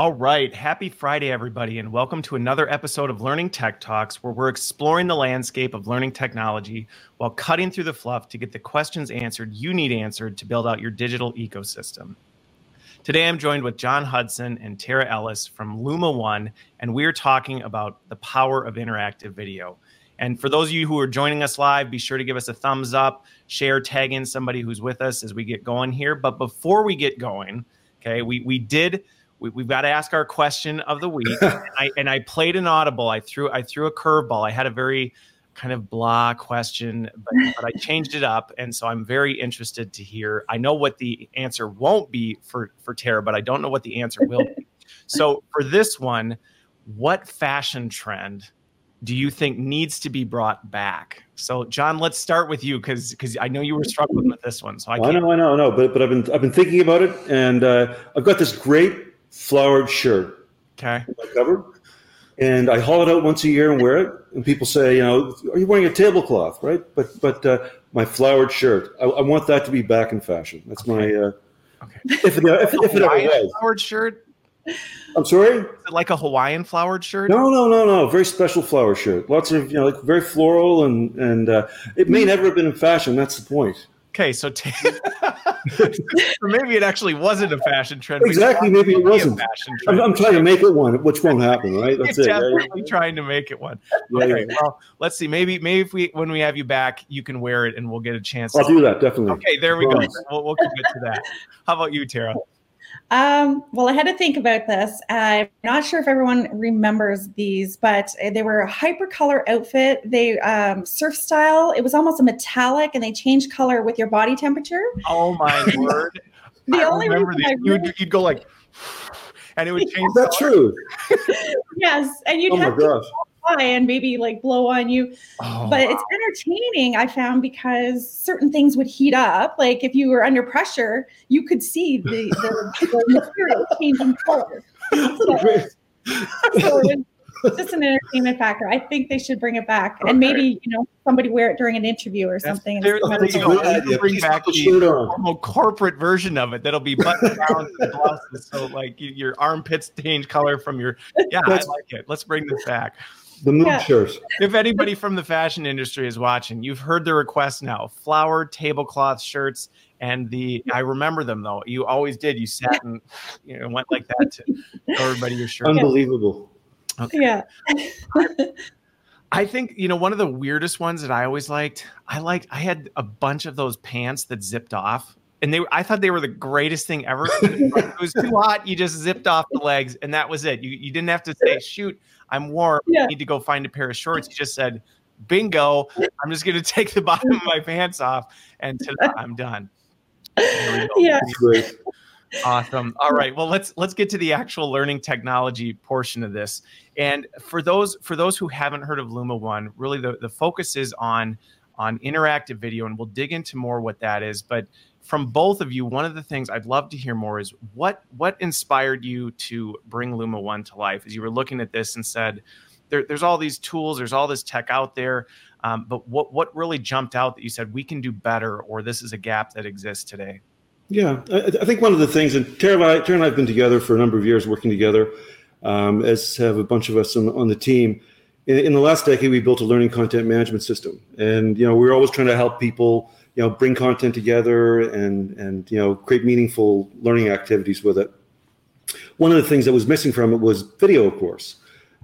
All right. Happy Friday, everybody, and welcome to another episode of Learning Tech Talks, where we're exploring the landscape of learning technology while cutting through the fluff to get the questions answered you need answered to build out your digital ecosystem. Today, I'm joined with John Hudson and Tara Ellis from Luma One, and we're talking about the power of interactive video. And for those of you who are joining us live, be sure to give us a thumbs up, share, tag in somebody who's with us as we get going here. But before we get going, okay, we, we did we, have got to ask our question of the week. and, I, and I played an audible. I threw I threw a curveball. I had a very kind of blah question, but, but, I changed it up, and so I'm very interested to hear. I know what the answer won't be for for Tara, but I don't know what the answer will be. So for this one, what fashion trend do you think needs to be brought back? So, John, let's start with you because because I know you were struggling with this one. So I, I know, I know, I know, but but I've been I've been thinking about it, and uh, I've got this great flowered shirt. Okay. Cover. And I haul it out once a year and wear it. And people say, you know, are you wearing a tablecloth, right? But but uh, my flowered shirt, I, I, want that to be back in fashion. That's okay. my. Uh, okay. If it, if, if it ever was. Flowered shirt. I'm sorry. like a Hawaiian flowered shirt? No, no, no, no. Very special flower shirt. Lots of you know, like very floral, and and uh, it may never have been in fashion. That's the point. Okay, so, t- maybe it actually wasn't a fashion trend. Exactly, maybe it wasn't. fashion trend. I'm, I'm, trying to make it one, which won't happen, right? That's You're it. Definitely trying to make it one. Yeah, okay, yeah. well, let's see. Maybe, maybe if we when we have you back, you can wear it, and we'll get a chance. I'll do that definitely. Okay, there we go. We'll, we'll commit to that. How about you, Tara? Um, well, I had to think about this. I'm not sure if everyone remembers these, but they were a hypercolor outfit. They um, surf style. It was almost a metallic, and they changed color with your body temperature. Oh my word! the I only remember these. You'd, you'd, go like, and it would change. That's true. yes, and you'd oh have to and maybe like blow on you. Oh, but it's entertaining, I found, because certain things would heat up. Like if you were under pressure, you could see the, the, the material changing color. So, so just an entertainment factor. I think they should bring it back, okay. and maybe you know somebody wear it during an interview or something. There, there you go. Bring back the corporate version of it. That'll be button down and blouses, so like your armpits change color from your. Yeah, I like it. Let's bring this back. The mood yeah. shirts. If anybody from the fashion industry is watching, you've heard the request now: flower tablecloth shirts. And the I remember them though. You always did. You sat and you know went like that to everybody your shirt. Unbelievable. Okay. Yeah. I think you know one of the weirdest ones that I always liked. I liked. I had a bunch of those pants that zipped off, and they. I thought they were the greatest thing ever. it was too hot. You just zipped off the legs, and that was it. You you didn't have to say, "Shoot, I'm warm. Yeah. I need to go find a pair of shorts. He just said, bingo. I'm just going to take the bottom of my pants off and I'm done. Yeah. Awesome. All right. Well, let's let's get to the actual learning technology portion of this. And for those for those who haven't heard of Luma One, really the, the focus is on on interactive video, and we'll dig into more what that is. But from both of you, one of the things I'd love to hear more is what what inspired you to bring Luma One to life as you were looking at this and said, there, "There's all these tools, there's all this tech out there, um, but what what really jumped out that you said we can do better, or this is a gap that exists today?" Yeah, I, I think one of the things, and Tara and, I, Tara and I have been together for a number of years, working together, um, as have a bunch of us on, on the team. In, in the last decade, we built a learning content management system, and you know we're always trying to help people you know bring content together and and you know create meaningful learning activities with it. One of the things that was missing from it was video of course.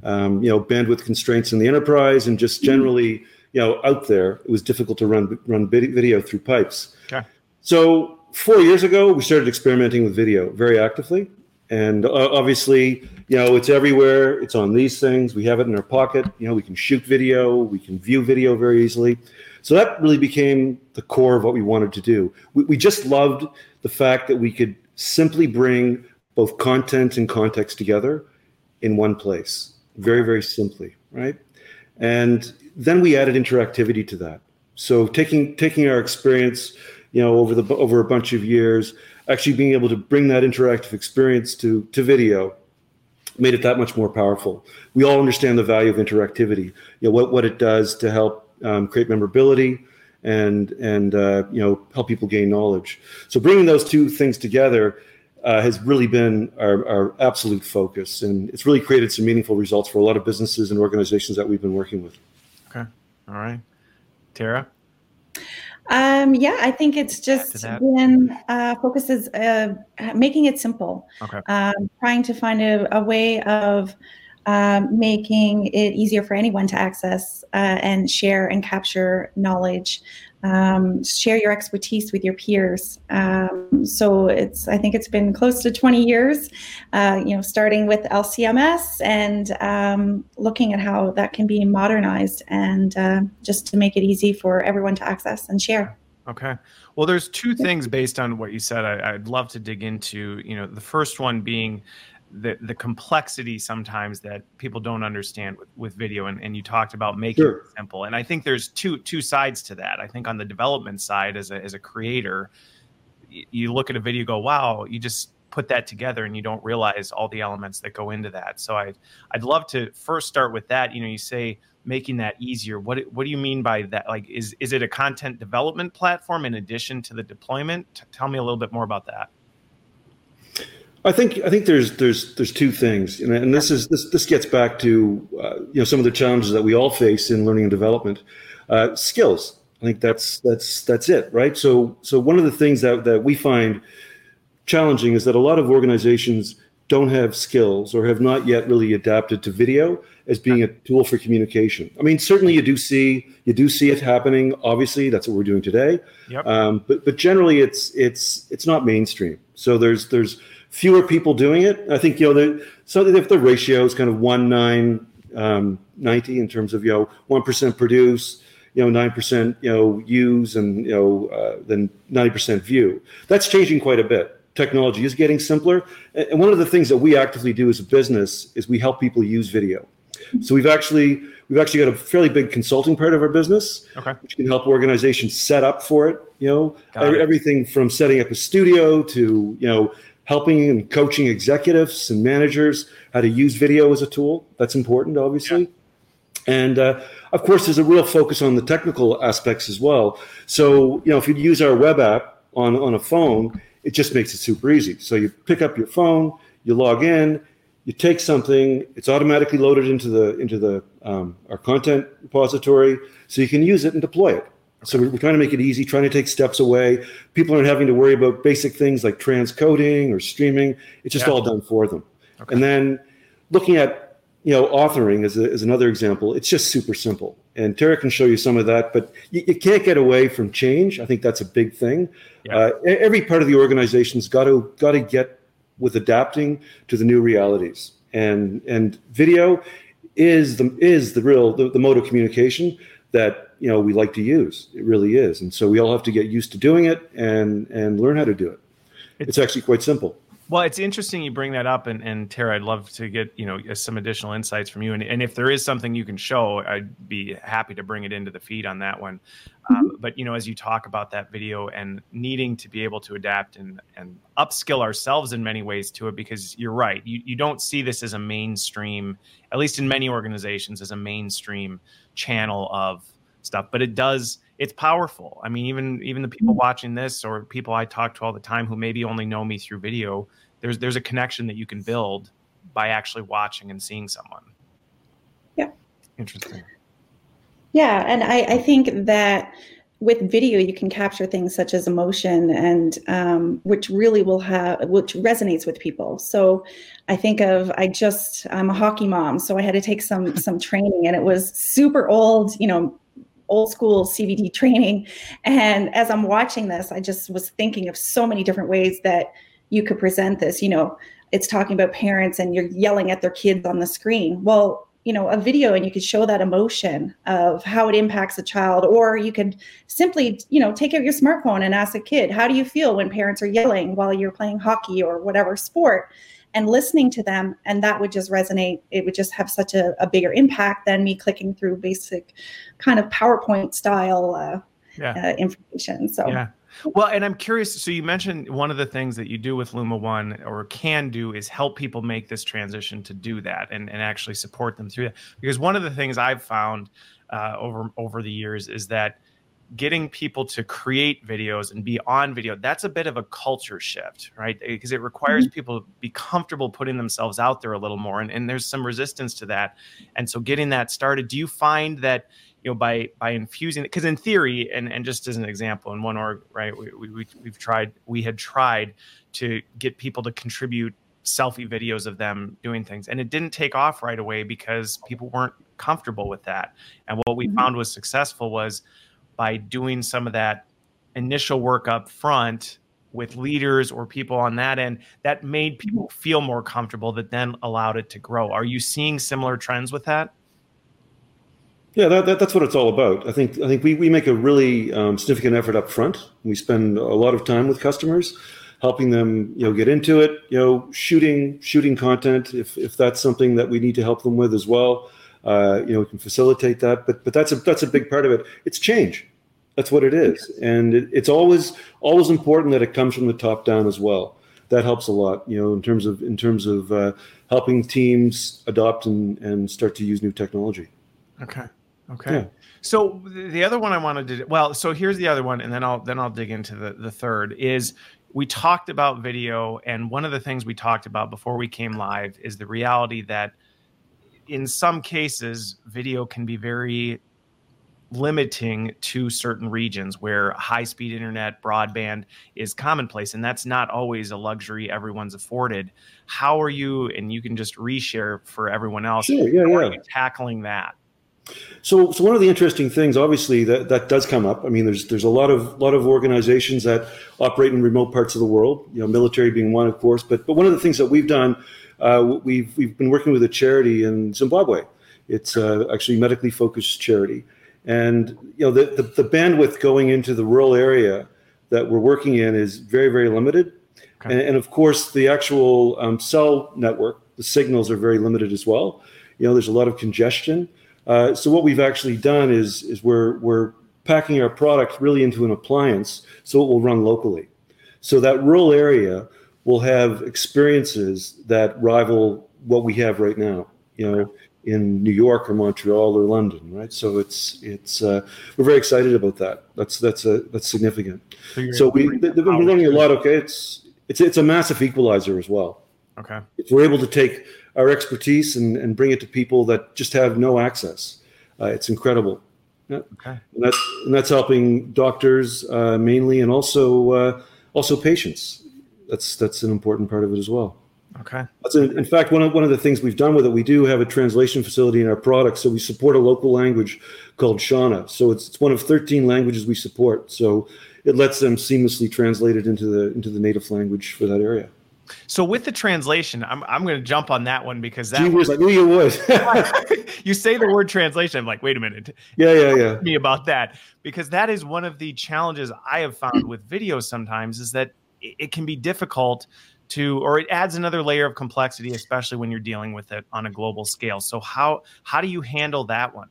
Um, you know bandwidth constraints in the enterprise and just generally you know out there it was difficult to run run video through pipes. Okay. so four years ago we started experimenting with video very actively. And uh, obviously you know it's everywhere. It's on these things. We have it in our pocket. You know we can shoot video. We can view video very easily so that really became the core of what we wanted to do. We, we just loved the fact that we could simply bring both content and context together in one place, very, very simply, right? And then we added interactivity to that. So taking taking our experience, you know, over the over a bunch of years, actually being able to bring that interactive experience to to video made it that much more powerful. We all understand the value of interactivity, you know, what, what it does to help um, create memorability, and and uh, you know help people gain knowledge. So bringing those two things together, uh, has really been our, our absolute focus, and it's really created some meaningful results for a lot of businesses and organizations that we've been working with. Okay, all right, Tara. Um, yeah, I think it's just been uh, focuses uh, making it simple. Okay. Um, trying to find a, a way of um, making it easier for anyone to access uh, and share and capture knowledge um, share your expertise with your peers. Um, so it's, I think it's been close to 20 years, uh, you know, starting with LCMS and um, looking at how that can be modernized and uh, just to make it easy for everyone to access and share. Okay. Well, there's two things based on what you said. I, would love to dig into. You know, the first one being the the complexity sometimes that people don't understand with, with video and, and you talked about making sure. it simple. And i think there's two two sides to that. I think on the development side as a, as a creator you look at a video go wow you just put that together and you don't realize all the elements that go into that. So i i'd love to first start with that. You know you say making that easier. What what do you mean by that? Like is is it a content development platform in addition to the deployment? Tell me a little bit more about that I think I think there's there's there's two things, and, and this is this this gets back to uh, you know some of the challenges that we all face in learning and development. Uh, skills. I think that's that's that's it, right? So so one of the things that that we find challenging is that a lot of organizations don't have skills or have not yet really adapted to video as being a tool for communication. I mean, certainly you do see you do see it happening. Obviously, that's what we're doing today. Yep. Um, but but generally, it's it's it's not mainstream. So there's there's fewer people doing it. I think you know the so if the ratio is kind of one nine um, ninety in terms of you know one percent produce, you know nine percent you know use, and you know uh, then ninety percent view. That's changing quite a bit. Technology is getting simpler, and one of the things that we actively do as a business is we help people use video. So we've actually we've actually got a fairly big consulting part of our business, okay. which can help organizations set up for it. You know, everything from setting up a studio to you know helping and coaching executives and managers how to use video as a tool. That's important, obviously. Yeah. And uh, of course, there's a real focus on the technical aspects as well. So, you know, if you use our web app on, on a phone, it just makes it super easy. So you pick up your phone, you log in, you take something, it's automatically loaded into the into the um, our content repository, so you can use it and deploy it. So we're trying to make it easy, trying to take steps away. People aren't having to worry about basic things like transcoding or streaming. It's just yeah. all done for them. Okay. And then looking at you know authoring as, a, as another example, it's just super simple. And Tara can show you some of that, but you, you can't get away from change. I think that's a big thing. Yeah. Uh, every part of the organization's got to got to get with adapting to the new realities. And and video is the is the real the, the mode of communication that you know we like to use. It really is, and so we all have to get used to doing it and and learn how to do it. It's, it's actually quite simple. Well, it's interesting you bring that up, and, and Tara, I'd love to get you know some additional insights from you. And, and if there is something you can show, I'd be happy to bring it into the feed on that one. Um, mm-hmm. but you know, as you talk about that video and needing to be able to adapt and and upskill ourselves in many ways to it, because you're right, you you don't see this as a mainstream, at least in many organizations, as a mainstream channel of stuff but it does it's powerful. I mean even even the people mm-hmm. watching this or people i talk to all the time who maybe only know me through video there's there's a connection that you can build by actually watching and seeing someone. Yeah. Interesting. Yeah and i i think that with video you can capture things such as emotion and um, which really will have which resonates with people. So i think of i just i'm a hockey mom so i had to take some some training and it was super old you know old school cbt training. And as i'm watching this i just was thinking of so many different ways that you could present this. You know it's talking about parents and you're yelling at their kids on the screen. Well you know a video and you could show that emotion of how it impacts a child or you could simply you know take out your smartphone and ask a kid how do you feel when parents are yelling while you're playing hockey or whatever sport and listening to them and that would just resonate it would just have such a, a bigger impact than me clicking through basic kind of powerpoint style uh, yeah. uh, information so yeah well, and I'm curious. So you mentioned one of the things that you do with Luma One or can do is help people make this transition to do that and, and actually support them through that. Because one of the things I've found uh, over over the years is that getting people to create videos and be on video that's a bit of a culture shift right because it requires mm-hmm. people to be comfortable putting themselves out there a little more and, and there's some resistance to that and so getting that started do you find that you know by by infusing it because in theory and and just as an example in one org right we, we we've tried we had tried to get people to contribute selfie videos of them doing things and it didn't take off right away because people weren't comfortable with that and what we mm-hmm. found was successful was by doing some of that initial work up front with leaders or people on that end that made people feel more comfortable that then allowed it to grow. Are you seeing similar trends with that? Yeah that, that, that's what it's all about. I think i think we, we make a really um, significant effort up front. We spend a lot of time with customers helping them you know get into it you know shooting shooting content if, if that's something that we need to help them with as well uh, you know, we can facilitate that. But but that's a that's a big part of it. It's change. That's what it is, and it, it's always always important that it comes from the top down as well. That helps a lot, you know, in terms of in terms of uh, helping teams adopt and and start to use new technology. Okay. Okay. Yeah. So the other one I wanted to well, so here's the other one, and then I'll then I'll dig into the the third is we talked about video, and one of the things we talked about before we came live is the reality that in some cases, video can be very limiting to certain regions where high speed internet broadband is commonplace and that's not always a luxury everyone's afforded how are you and you can just reshare for everyone else sure, yeah, how yeah. are you tackling that so, so one of the interesting things, obviously, that, that does come up. I mean, there's there's a lot of lot of organizations that operate in remote parts of the world. You know, military being one, of course. But but one of the things that we've done uh, we've we've been working with a charity in Zimbabwe. It's uh, actually medically focused charity, and you know the, the, the bandwidth going into the rural area that we're working in is very very limited, okay. and, and, of course the actual um, cell network, the signals are very limited as well. You know, there's a lot of congestion. Uh, so what we've actually done is is we're we're packing our product really into an appliance so it will run locally. So that rural area will have experiences that rival what we have right now. You know, in New York or Montreal or London, right? So it's it's uh, we're very excited about that. That's that's a that's significant. So, so we they've been learning a lot. Okay, it's it's it's a massive equalizer as well. Okay, if we're able to take our expertise and, and bring it to people that just have no access, uh, it's incredible. Yeah. Okay, and that's and that's helping doctors uh, mainly, and also uh, also patients that's that's an important part of it as well. Okay. That's in fact one of one of the things we've done with it. We do have a translation facility in our product, so we support a local language called Shona. So it's it's one of 13 languages we support. So it lets them seamlessly translate it into the into the native language for that area. So with the translation, I'm I'm going to jump on that one because that Gee was, I knew you would. you say the word translation, I'm like, wait a minute. Yeah, yeah, yeah. Me about that because that is one of the challenges I have found with videos sometimes is that it can be difficult to or it adds another layer of complexity especially when you're dealing with it on a global scale. So how how do you handle that one?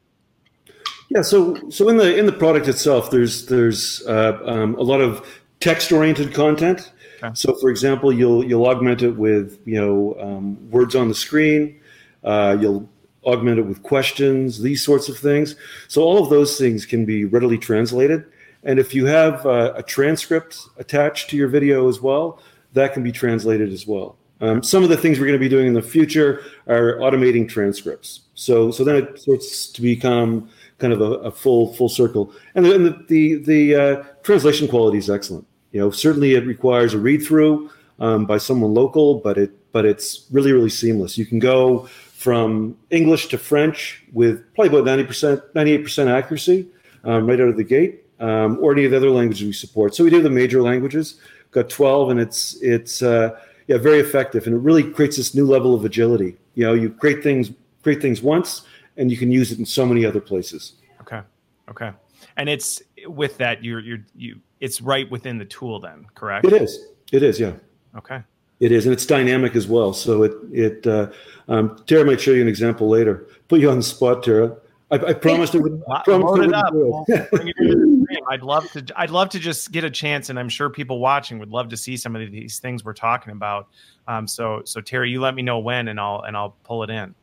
Yeah so so in the in the product itself there's there's uh, um, a lot of text oriented content. Okay. so for example you'll you'll augment it with you know um, words on the screen. Uh, you'll augment it with questions these sorts of things. So all of those things can be readily translated and if you have uh, a transcript attached to your video as well, that can be translated as well. Um, some of the things we're going to be doing in the future are automating transcripts. So, so then it starts to become kind of a, a full full circle. And the the the, the uh, translation quality is excellent. You know, certainly it requires a read through um, by someone local, but it but it's really really seamless. You can go from English to French with probably about ninety percent, ninety eight percent accuracy um, right out of the gate um, or any of the other languages we support. So we do the major languages, got 12, and it's it's uh, yeah very effective, and it really creates this new level of agility. You know, you create things create things once, and you can use it in so many other places. Okay, okay, and it's with that you're you're you it's right within the tool then, correct? It is. It is. Yeah. Okay. It is, and it's dynamic as well. So it it uh, um, Tara might show you an example later. Put you on the spot, Tara. I, I promised it would. Promised it, it up. it I'd love to. I'd love to just get a chance, and I'm sure people watching would love to see some of these things we're talking about. Um, so, so Terry, you let me know when, and I'll and I'll pull it in.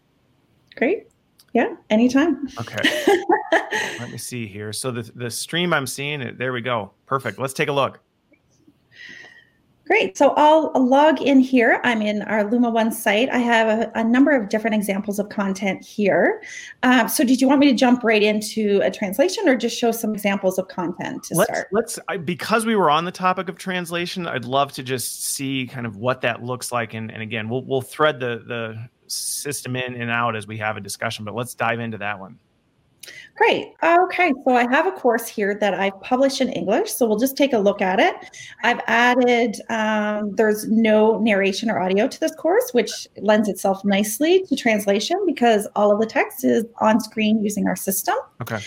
Great. Yeah, anytime. Okay. Let me see here. So the the stream I'm seeing, there we go. Perfect. Let's take a look. Great. So I'll log in here. I'm in our Luma One site. I have a, a number of different examples of content here. Um, so did you want me to jump right into a translation or just show some examples of content to let's, start? Let's, because we were on the topic of translation, I'd love to just see kind of what that looks like. And, and again, we'll, we'll thread the, the system in and out as we have a discussion, but let's dive into that one. Great. Okay, so I have a course here that I've published in English. So we'll just take a look at it. I've added, um, there's no narration or audio to this course, which lends itself nicely to translation because all of the text is on screen using our system. Okay.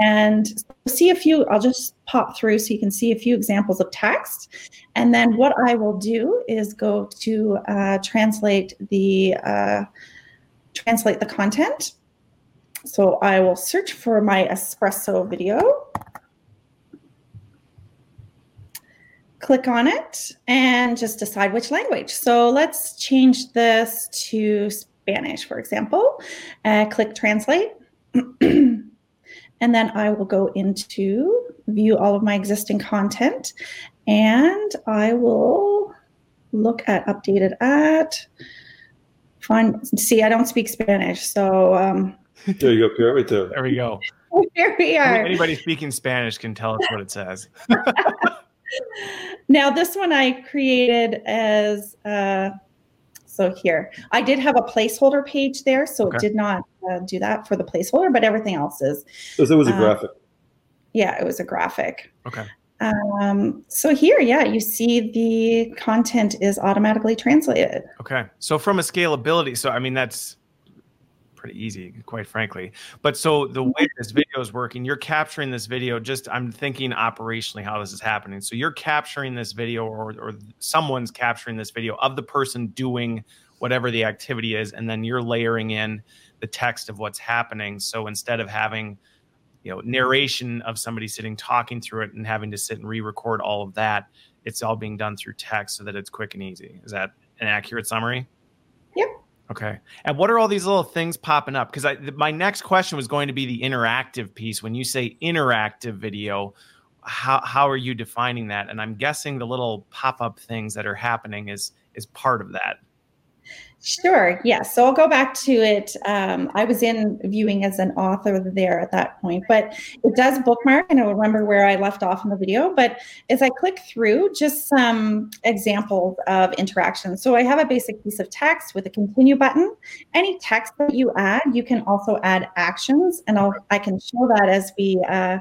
And see a few, I'll just pop through so you can see a few examples of text. And then what I will do is go to uh, translate the uh, translate the content. So I will search for my espresso video. Click on it and just decide which language. So let's change this to Spanish, for example. Uh, click translate. and then I will go into view all of my existing content and I will look at updated at find see I don't speak Spanish so um, there you go, Pierre, right there. There we go. Here we are. Anybody speaking Spanish can tell us what it says. now, this one I created as uh, so here. I did have a placeholder page there, so okay. it did not uh, do that for the placeholder, but everything else is. So it was a um, graphic. Yeah, it was a graphic. Okay. Um, so here, yeah, you see the content is automatically translated. Okay. So from a scalability, so I mean that's pretty easy, quite frankly. But so the mm-hmm. way this video is working, you're capturing this video. Just I'm thinking operationally how this is happening. So you're capturing this video, or or someone's capturing this video of the person doing whatever the activity is, and then you're layering in the text of what's happening. So instead of having you know narration of somebody sitting talking through it and having to sit and re-record all of that it's all being done through text so that it's quick and easy is that an accurate summary yep Okay. And what are all these little things popping up? Because my next question was going to be the interactive piece. When you say interactive video, how how are you defining that? And I'm guessing the little pop up things that are happening is is part of that. Sure. Yeah. So I'll go back to it. Um, I was in viewing as an author there at that point, but it does bookmark, and I remember where I left off in the video. But as I click through, just some examples of interaction. So I have a basic piece of text with a continue button. Any text that you add, you can also add actions, and I'll I can show that as we uh,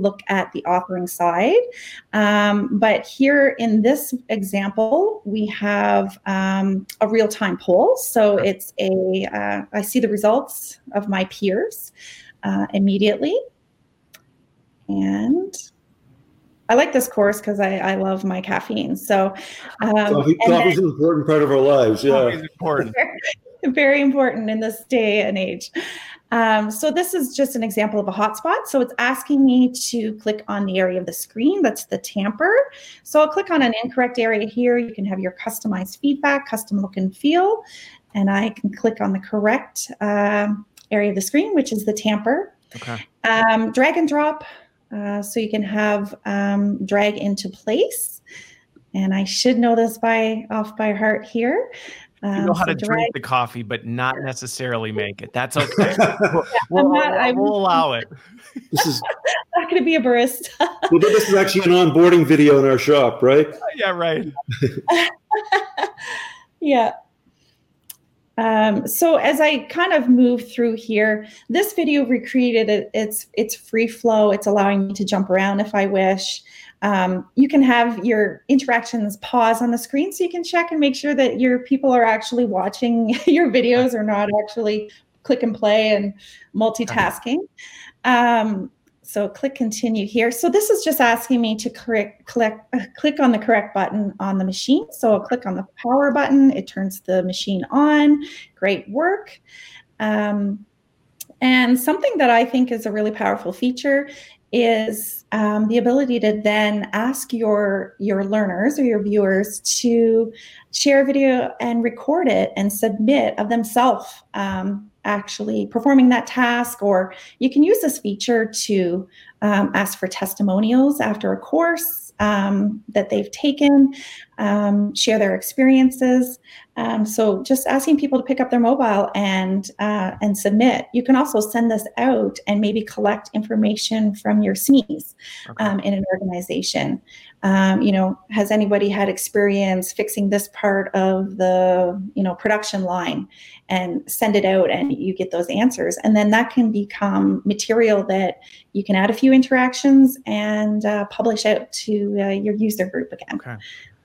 look at the authoring side. Um, but here in this example, we have um, a real-time poll. So it's a uh, I see the results of my peers uh, immediately. And I like this course because I, I love my caffeine. So um, coffee, is an important part of our lives. Yeah, important. Very, very important in this day and age. Um, so this is just an example of a hotspot. So it's asking me to click on the area of the screen that's the tamper. So I'll click on an incorrect area here. You can have your customized feedback, custom look and feel, and I can click on the correct uh, area of the screen, which is the tamper. Okay. Um, drag and drop, uh, so you can have um, drag into place. And I should know this by off by heart here. Um, you know how so to drink the coffee, but not necessarily make it. That's okay. we'll, not, we'll, allow it. This is not going to be a barista. well, this is actually an onboarding video in our shop, right? Yeah, right. yeah. Um, so as I kind of move through here, this video recreated it, it's it's free flow. It's allowing me to jump around if I wish. Um, you can have your interactions pause on the screen so you can check and make sure that your people are actually watching your videos or not actually click and play and multitasking. Um, so click continue here. So this is just asking me to click, uh, click on the correct button on the machine. So I'll click on the power button. It turns the machine on. Great work. Um, and something that I think is a really powerful feature is um, the ability to then ask your your learners or your viewers to share a video and record it and submit of themselves um, actually performing that task, or you can use this feature to um, ask for testimonials after a course um, that they've taken, um, share their experiences. Um, so just asking people to pick up their mobile and uh, and submit. You can also send this out and maybe collect information from your SMEs okay. Um, in an organization. Um, you know, has anybody had experience fixing this part of the you know production line? And send it out, and you get those answers, and then that can become material that you can add a few interactions and uh, publish out to uh, your user group again. Okay.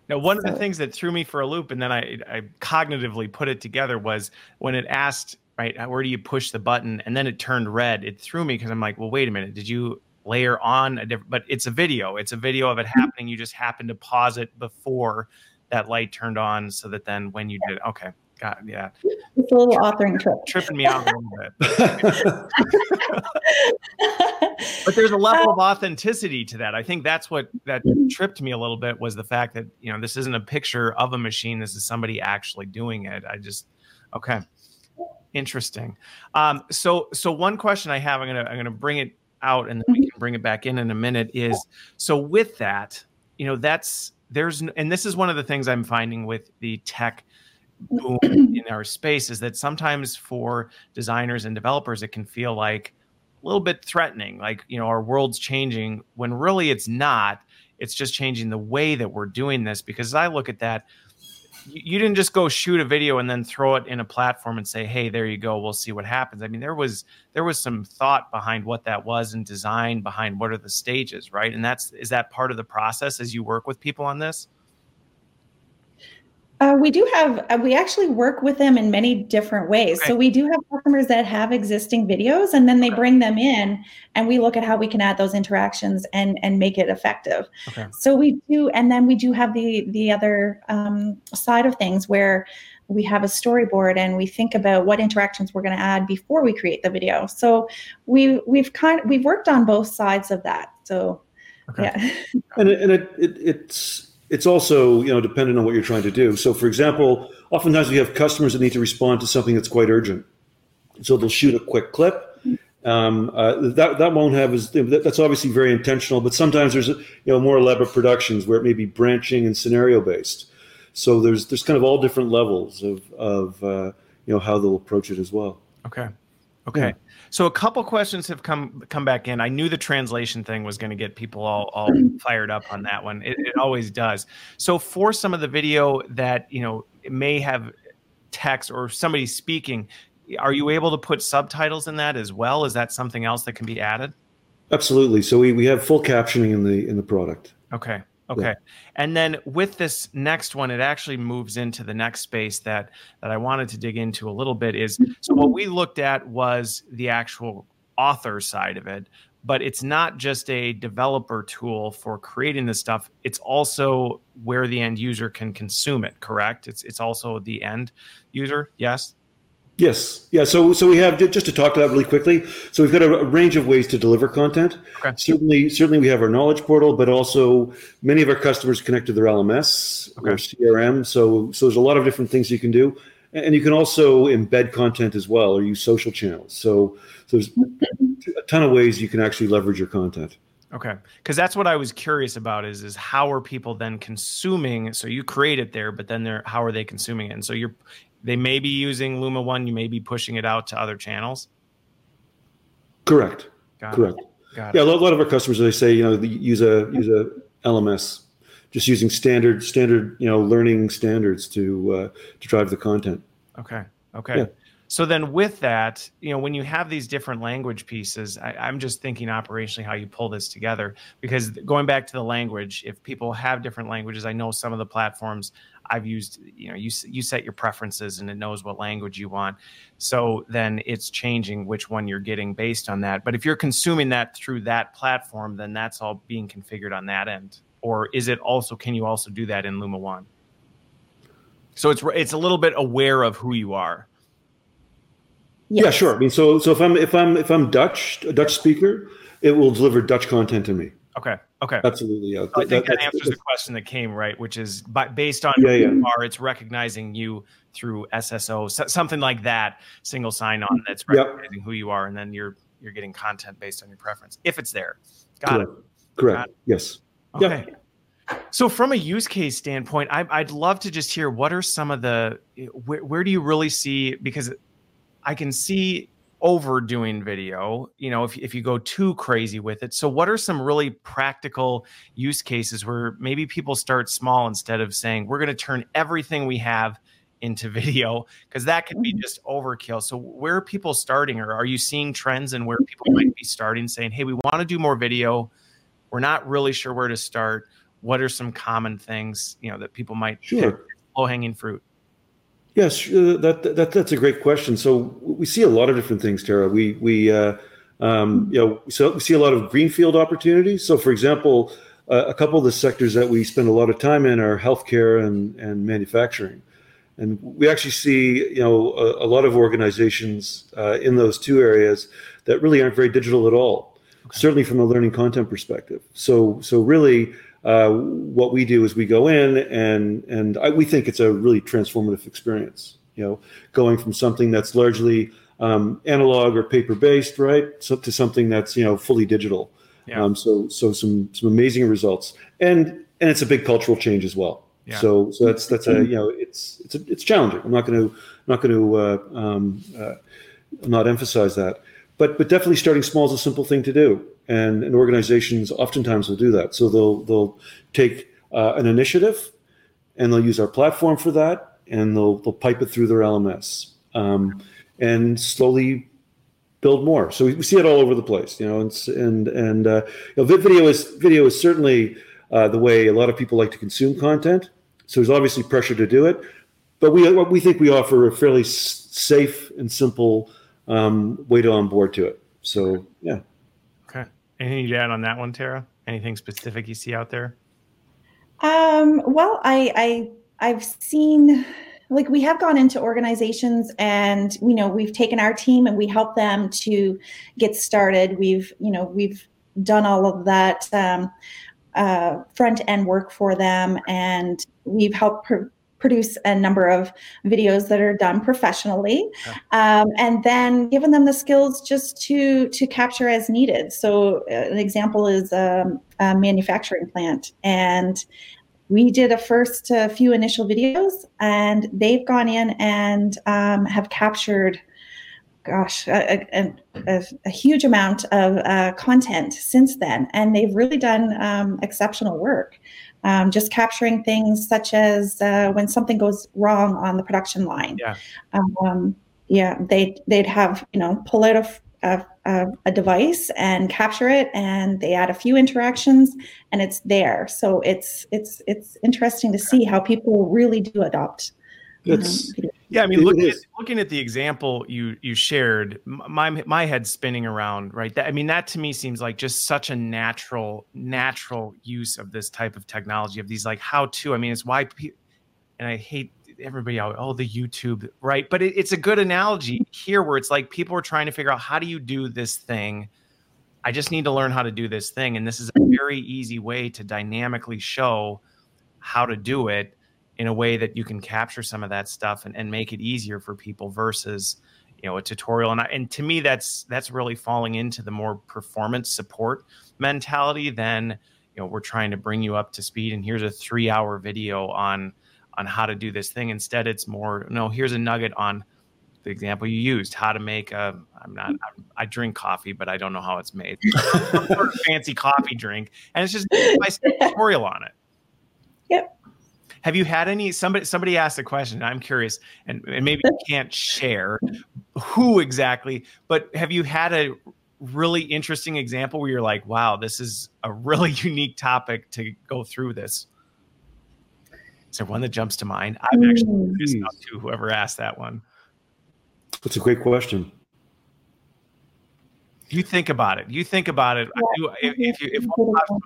Now, one so, of the things that threw me for a loop, and then I, I cognitively put it together, was when it asked, right, where do you push the button, and then it turned red. It threw me because I'm like, well, wait a minute, did you layer on a different? But it's a video. It's a video of it mm-hmm. happening. You just happened to pause it before that light turned on, so that then when you did, okay, God, yeah. It's a little authoring trip. Tripping me out a little bit. but there's a level of uh, authenticity to that. I think that's what that mm-hmm. tripped me a little bit was the fact that, you know, this isn't a picture of a machine. This is somebody actually doing it. I just, okay. Interesting. Um, so, so one question I have, I'm going to, I'm going to bring it out and then we mm-hmm. can bring it back in in a minute is, so with that, you know, that's, there's, and this is one of the things I'm finding with the tech boom in our space is that sometimes for designers and developers it can feel like a little bit threatening like you know our world's changing when really it's not. It's just changing the way that we're doing this because i look at that you didn't just go shoot a video and then throw it in a platform and say hey there you go we'll see what happens. I mean there was there was some thought behind what that was and design behind what are the stages right? And that's is that part of the process as you work with people on this uh, we do have, uh, we actually work with them in many different ways. So we do have customers that have existing videos and then they bring them in and we look at how we can add those interactions and, and make it effective. Okay. So we do, and then we do have the, the other um, side of things where we have a storyboard and we think about what interactions we're going to add before we create the video. So we, we've kind of, we've worked on both sides of that. So okay. yeah. And, it, and it, it, it's, it's also you know dependent on what you're trying to do. So, for example, oftentimes we have customers that need to respond to something that's quite urgent, so they'll shoot a quick clip. Um, uh, that that won't have as that's obviously very intentional, but sometimes there's you know more elaborate productions where it may be branching and scenario based. So there's there's kind of all different levels of of uh, you know how they'll approach it as well. Okay, okay. So a couple questions have come come back in. I knew the translation thing was going to get people all, all fired up on that one. It, it, always does. So for some of the video that you know may have text or somebody speaking, are you able to put subtitles in that as well? Is that something else that can be added? Absolutely. So we, we have full captioning in the in the product. Okay. Okay. Yeah. And then with this next one, it actually moves into the next space that that I wanted to dig into a little bit is so what we looked at was the actual author side of it, but it's not just a developer tool for creating this stuff. It's also where the end user can consume it, correct? It's it's also the end user. Yes. Yes. Yeah. So, so we have just to talk to that really quickly. So we've got a, range of ways to deliver content. Okay. Certainly, certainly we have our knowledge portal, but also many of our customers connect to their LMS okay. or CRM. So, so there's a lot of different things you can do, and you can also embed content as well or use social channels. So, so there's a ton of ways you can actually leverage your content. Okay, because that's what I was curious about is is how are people then consuming? So you create it there, but then they're how are they consuming it? And so you're they may be using Luma One. You may be pushing it out to other channels. Correct. Got Correct. Got yeah, a lot of our customers they say you know use a use a LMS, just using standard standard you know learning standards to uh, to drive the content. Okay. Okay. Yeah. So then, with that, you know, when you have these different language pieces, I, am just thinking operationally how you pull this together. Because going back to the language, if people have different languages, I know some of the platforms I've used, you know, you you set your preferences and it knows what language you want. So then it's changing which one you're getting based on that. But if you're consuming that through that platform, then that's all being configured on that end. Or is it also? Can you also do that in Luma One? So it's it's a little bit aware of who you are. Yes. Yeah, sure. I mean, so so if I'm if I'm if I'm Dutch, a Dutch speaker, it will deliver Dutch content to me. Okay. Okay. Absolutely. Yeah. So I think that, that answers the question that came right, which is by, based on yeah, who yeah. you are, it's recognizing you through SSO, so, something like that, single sign-on that's recognizing yep. who you are, and then you're you're getting content based on your preference if it's there. Got Correct. it. Correct. Got it. Yes. Okay. Yep. So, from a use case standpoint, I, I'd love to just hear what are some of the where, where do you really see because I can see overdoing video you know if, if you go too crazy with it. So what are some really practical use cases where maybe people start small instead of saying we're going to turn everything we have into video because that can be mm-hmm. just overkill. So where are people starting? Or are you seeing trends and where people might mm-hmm. be starting saying hey we want to do more video. We're not really sure where to start. What are some common things you know that people might sure. low hanging fruit Yes, uh, that, that that's a great question. So we see a lot of different things, Tara. We we uh, um, you know so we see a lot of greenfield opportunities. So, for example, uh, a couple of the sectors that we spend a lot of time in are healthcare and and manufacturing, and we actually see you know a, a lot of organizations uh, in those two areas that really aren't very digital at all. Okay. Certainly from a learning content perspective. So so really uh, what we do is we go in and and I, we think it's a really transformative experience. You know, going from something that's largely um, analog or paper based, right, so, to something that's you know fully digital. Yeah. Um, so so some some amazing results, and and it's a big cultural change as well. Yeah. So so that's that's a you know it's it's a, it's challenging. I'm not going to not going to uh, um, uh, not emphasize that, but but definitely starting small is a simple thing to do and, and organizations oftentimes will do that. So they'll they'll take uh, an initiative, and they'll use our platform for that, and they'll they'll pipe it through their LMS, um, and slowly build more. So we, see it all over the place, you know, and and and uh, you know, video is video is certainly uh, the way a lot of people like to consume content. So there's obviously pressure to do it, but we we think we offer a fairly safe and simple um, way to onboard to it. So yeah. Okay. Anything to add on that one, Tara? Anything specific you see out there? Um, well, I, I I've seen like we have gone into organizations and you know we've taken our team and we help them to get started. We've you know we've done all of that um, uh, front end work for them and we've helped produce a number of videos that are done professionally um, and then given them the skills just to to capture as needed. So uh, an example is um, a manufacturing plant and we did a first uh, few initial videos and they've gone in and um, have captured gosh a, a, a, a huge amount of uh, content since then and they've really done um, exceptional work um, just capturing things such as uh, when something goes wrong on the production line. Yeah. Um, yeah, they they'd have you know pull out a, a, a device and capture it, and they add a few interactions, and it's there. So it's it's it's interesting to see how people really do adopt. It's yeah, I mean, looking at, looking at the example you you shared, my my head's spinning around. Right, that I mean, that to me seems like just such a natural natural use of this type of technology of these like how to. I mean, it's why, pe- and I hate everybody out. Oh, the YouTube, right? But it, it's a good analogy here, where it's like people are trying to figure out how do you do this thing. I just need to learn how to do this thing, and this is a very easy way to dynamically show how to do it in a way that you can capture some of that stuff and, and make it easier for people versus you know a tutorial. And I, and to me that's that's really falling into the more performance support mentality than you know we're trying to bring you up to speed and here's a 3 hour video on on how to do this thing. Instead it's more no here's a nugget on the example you used how to make a i'm not i drink coffee but i don't know how it's made. Fancy coffee drink. And it's just a tutorial on it. Yep have you had any somebody somebody asked a question i'm curious and, and maybe you can't share who exactly but have you had a really interesting example where you're like wow this is a really unique topic to go through this? Is there one that jumps to mind? I'm actually hmm. curious to whoever asked that one. That's a great question you think about it. You think about it. Yeah. if, if, you if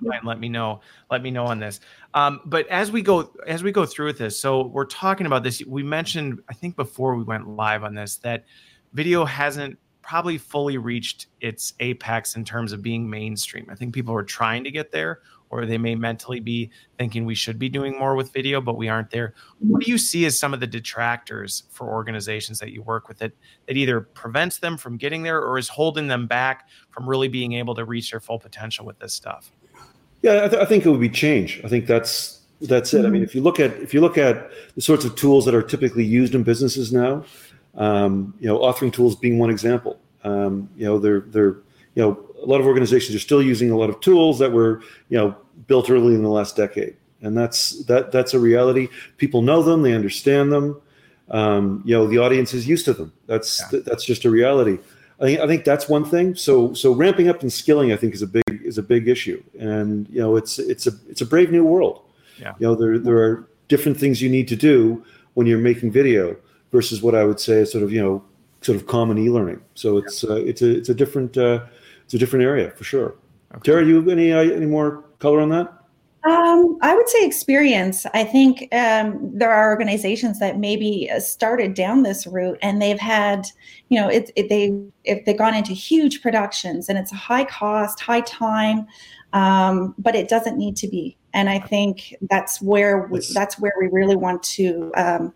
mind, let me know. Let me know on this. Um, but as we go as we go through with this, so we're talking about this. We mentioned, I think before we went live on this, that video hasn't probably fully reached its apex in terms of being mainstream. I think people are trying to get there, or they may mentally be thinking we should be doing more with video, but we aren't there. What do you see as some of the detractors for organizations that you work with that that either prevents them from getting there or is holding them back from really being able to reach their full potential with this stuff? Yeah, I, th- I think it would be change. I think that's that's it. I mean, if you look at if you look at the sorts of tools that are typically used in businesses now, um, you know, authoring tools being one example. Um, you know, they're they're you know a lot of organizations are still using a lot of tools that were you know built early in the last decade, and that's that that's a reality. People know them, they understand them. Um, you know, the audience is used to them. That's yeah. that's just a reality. I think I think that's one thing. So so ramping up and skilling, I think, is a big is a big issue, and you know, it's it's a it's a brave new world. Yeah. You know, there there are different things you need to do when you're making video versus what I would say is sort of you know sort of common e-learning. So it's uh, it's a it's a different uh, it's a different area for sure. Okay. Tara, you have any uh, any more color on that? Um, I would say experience. I think um, there are organizations that maybe started down this route and they've had, you know, it, it, they if they've gone into huge productions and it's a high cost, high time, um, but it doesn't need to be. And I think that's where we, that's where we really want to um,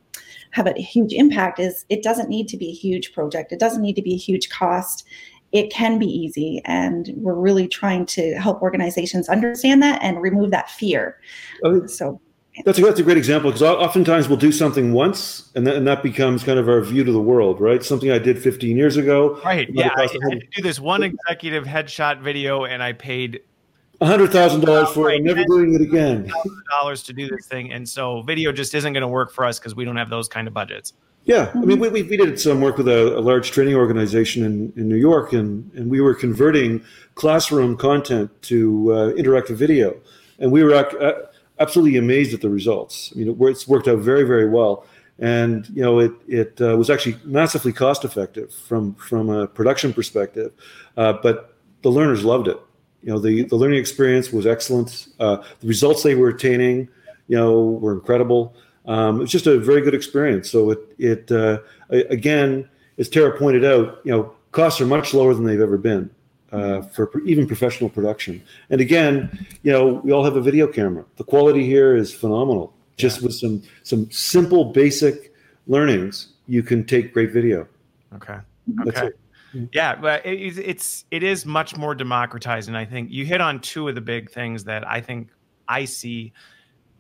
have a huge impact. Is it doesn't need to be a huge project. It doesn't need to be a huge cost it can be easy. And we're really trying to help organizations understand that and remove that fear. Oh, so that's a, that's a great example because oftentimes we'll do something once and, that, and that becomes kind of our view to the world, right? Something I did 15 years ago. Right. Yeah. I, I do this one executive headshot video and I paid hundred thousand dollars for it. I'm never doing it again. Dollars to do this thing, and so video just isn't going to work for us because we don't have those kind of budgets. Yeah, I mean, we, we did some work with a, a, large training organization in, in New York, and, and we were converting classroom content to uh, interactive video, and we were ac- absolutely amazed at the results. I mean, it, it's worked out very, very well, and you know, it it uh, was actually massively cost effective from from a production perspective, uh, but the learners loved it. You know, the the learning experience was excellent. Uh, the results they were attaining, you know, were incredible um, it's just a very good experience. So it it uh, again, as Tara pointed out, you know, costs are much lower than they've ever been uh, for even professional production. And again, you know, we all have a video camera. The quality here is phenomenal. Just yeah. with some some simple basic learnings, you can take great video. Okay. Okay. Yeah, but it, it's it is much more democratized, and I think you hit on two of the big things that I think I see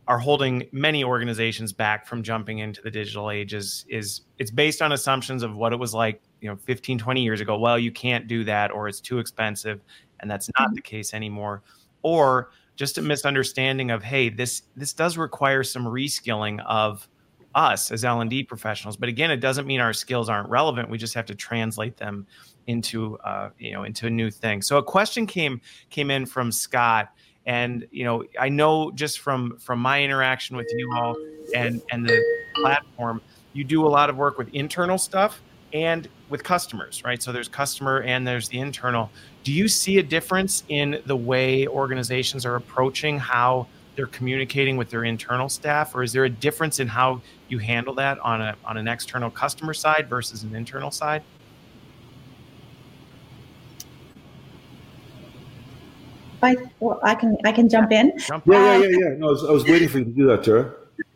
are holding many organizations back from jumping into the digital age is, is it's based on assumptions of what it was like you know 15 20 years ago. Well you can't do that or it's too expensive and that's not the case anymore. Or just a misunderstanding of hey this this does require some reskilling of us as l&d professionals. But again it doesn't mean our skills aren't relevant. We just have to translate them into uh, you know into a new thing. So a question came came in from scott and you know i know just from from my interaction with you all and and the platform you do a lot of work with internal stuff and with customers right? So there's customer and there's the internal. Do you see a difference in the way organizations are approaching how they're communicating with their internal staff? Or is there a difference in how you handle that on a on an external customer side versus an internal side I, well, I can I can jump in. Yeah, yeah, yeah, yeah. No, I was, I was waiting for you to do that, Tara.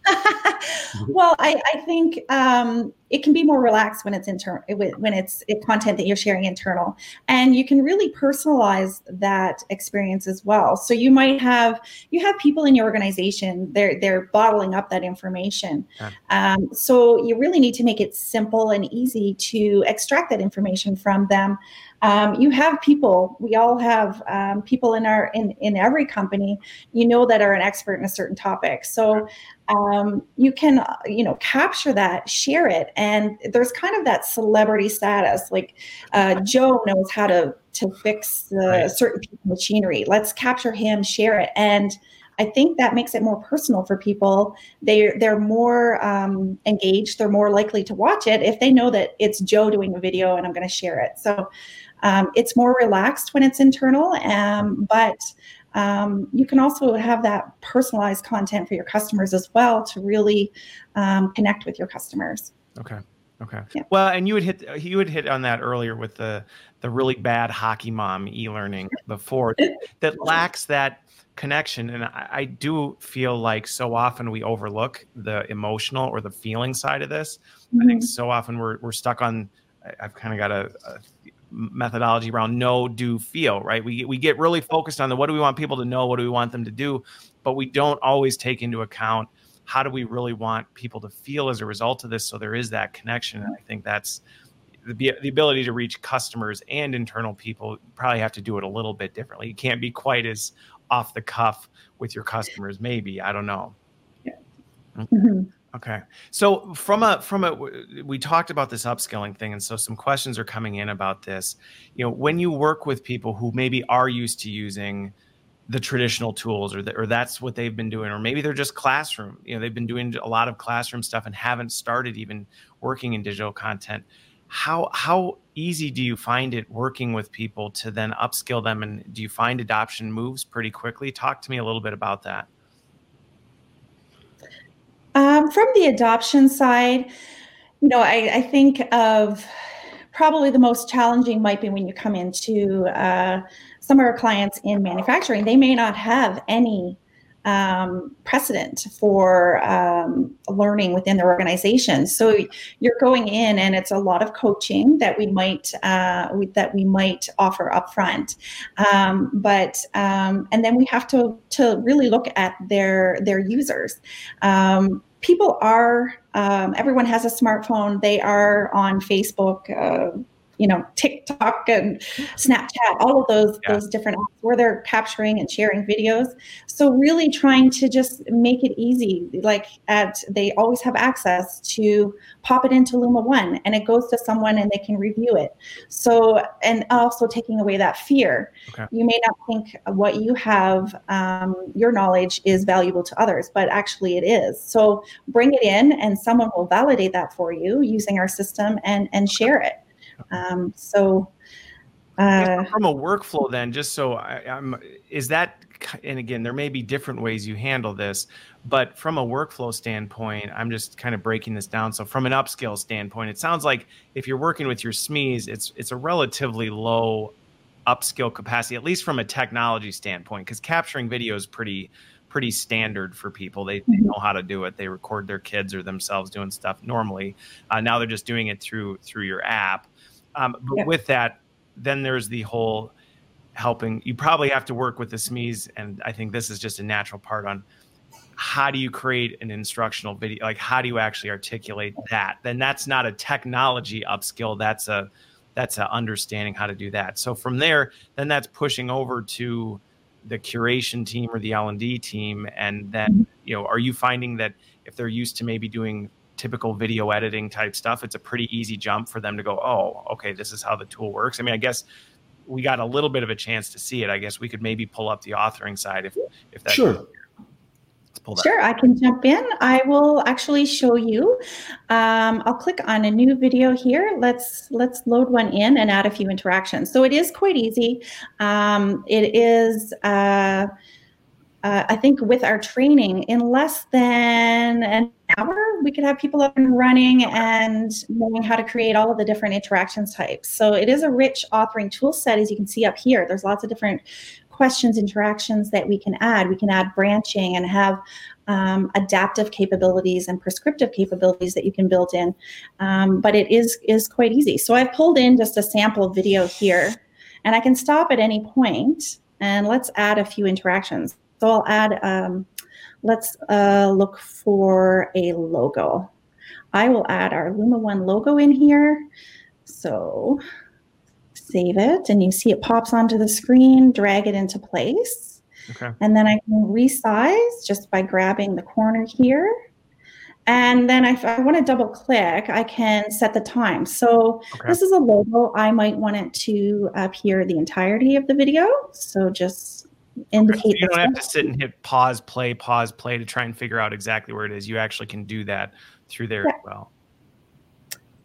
well, I, I think um, it can be more relaxed when it's internal, when it's it content that you're sharing internal, and you can really personalize that experience as well. So you might have you have people in your organization they're they're bottling up that information. Yeah. Um, so you really need to make it simple and easy to extract that information from them um, you have people we all have um, people in our in in every company you know that are an expert in a certain topic so um, you can you know capture that share it and there's kind of that celebrity status like uh, joe knows how to to fix the right. certain machinery let's capture him share it and I think that makes it more personal for people. They they're more um, engaged. They're more likely to watch it if they know that it's Joe doing a video and I'm going to share it. So um, it's more relaxed when it's internal, um, but um, you can also have that personalized content for your customers as well to really um, connect with your customers. Okay. Okay. Yeah. Well, and you would hit you would hit on that earlier with the the really bad hockey mom e-learning before that lacks that connection. And I, I, do feel like so often we overlook the emotional or the feeling side of this. Mm-hmm. I think mm-hmm. so often we're we're stuck on. I've kind of got a methodology around know, do, feel. Right? We we get really focused on the what do we want people to know, what do we want them to do, but we don't always take into account how do we really want people to feel as a result of this so there is that connection and i think that's the, the ability to reach customers and internal people probably have to do it a little bit differently you can't be quite as off the cuff with your customers maybe i don't know yeah. Mm-hmm. Okay. So from a from a we talked about this upskilling thing and so some questions are coming in about this. You know when you work with people who maybe are used to using the traditional tools or, the, or that's what they've been doing or maybe they're just classroom you know they've been doing a lot of classroom stuff and haven't started even working in digital content how how easy do you find it working with people to then upskill them and do you find adoption moves pretty quickly? Talk to me a little bit about that um, from the adoption side you know I, I think of probably the most challenging might be when you come into uh, some of our clients in manufacturing, they may not have any um, precedent for um, learning within their organization. So you're going in, and it's a lot of coaching that we might uh, we, that we might offer upfront. Um, but um, and then we have to to really look at their their users. Um, people are um, everyone has a smartphone. They are on Facebook. Uh, you know TikTok and Snapchat, all of those yeah. those different apps where they're capturing and sharing videos. So really trying to just make it easy, like at they always have access to pop it into Luma One and it goes to someone and they can review it. So and also taking away that fear. Okay. You may not think what you have, um, your knowledge is valuable to others, but actually it is. So bring it in and someone will validate that for you using our system and and share it. Um, so, uh, from a workflow, then, just so I, I'm, is that, and again, there may be different ways you handle this, but from a workflow standpoint, I'm just kind of breaking this down. So, from an upskill standpoint, it sounds like if you're working with your SMEs, it's it's a relatively low upskill capacity, at least from a technology standpoint, because capturing video is pretty pretty standard for people. They, they, mm-hmm. know how to do it. They record their kids or themselves doing stuff normally. Uh, now they're just doing it through through your app. Um, but yeah. with that, then there's the whole helping. You probably have to work with the SMEs, and I think this is just a natural part on how do you create an instructional video? Like how do you actually articulate that? Then that's not a technology upskill. That's a that's a understanding how to do that. So from there, then that's pushing over to the curation team or the L&D team and then mm-hmm. you know are you finding that if they're used to maybe doing typical video editing type stuff, it's a pretty easy jump for them to go, oh, okay, this is how the tool works. I mean, I guess we got a little bit of a chance to see it. I guess we could maybe pull up the authoring side if if that's sure. Sure, I can jump in. I will actually show you. Um, I'll click on a new video here. Let's let's load one in and add a few interactions. So it is quite easy. Um, it is. Uh, uh, I think with our training, in less than an hour, we could have people up and running and knowing how to create all of the different interactions types. So it is a rich authoring tool set, as you can see up here. There's lots of different questions, interactions that we can add. We can add branching and have um, adaptive capabilities and prescriptive capabilities that you can build in. Um, but it is is quite easy. So I've pulled in just a sample video here, and I can stop at any point and let's add a few interactions. So I'll add, um, let's uh, look for a logo. I will add our Luma One logo in here. So save it and you see it pops onto the screen, drag it into place. Okay. And then I can resize just by grabbing the corner here. And then if I want to double click, I can set the time. So okay. this is a logo. I might want it to appear the entirety of the video. So just indicate. You don't have to sit and hit pause, play, pause, play to try and figure out exactly where it is. You actually can do that through there yeah. as well.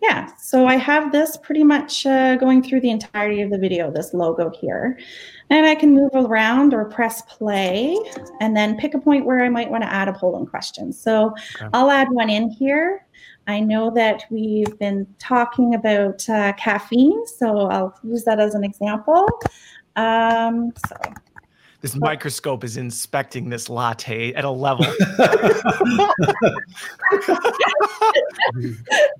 Yeah, so I have this pretty much uh, going through the entirety of the video, this logo here. And I can move around or press play and then pick a point where I might want to add a polling question. So okay. I'll add one in here. I know that we've been talking about uh, caffeine, so I'll use that as an example. Um, so this microscope is inspecting this latte at a level.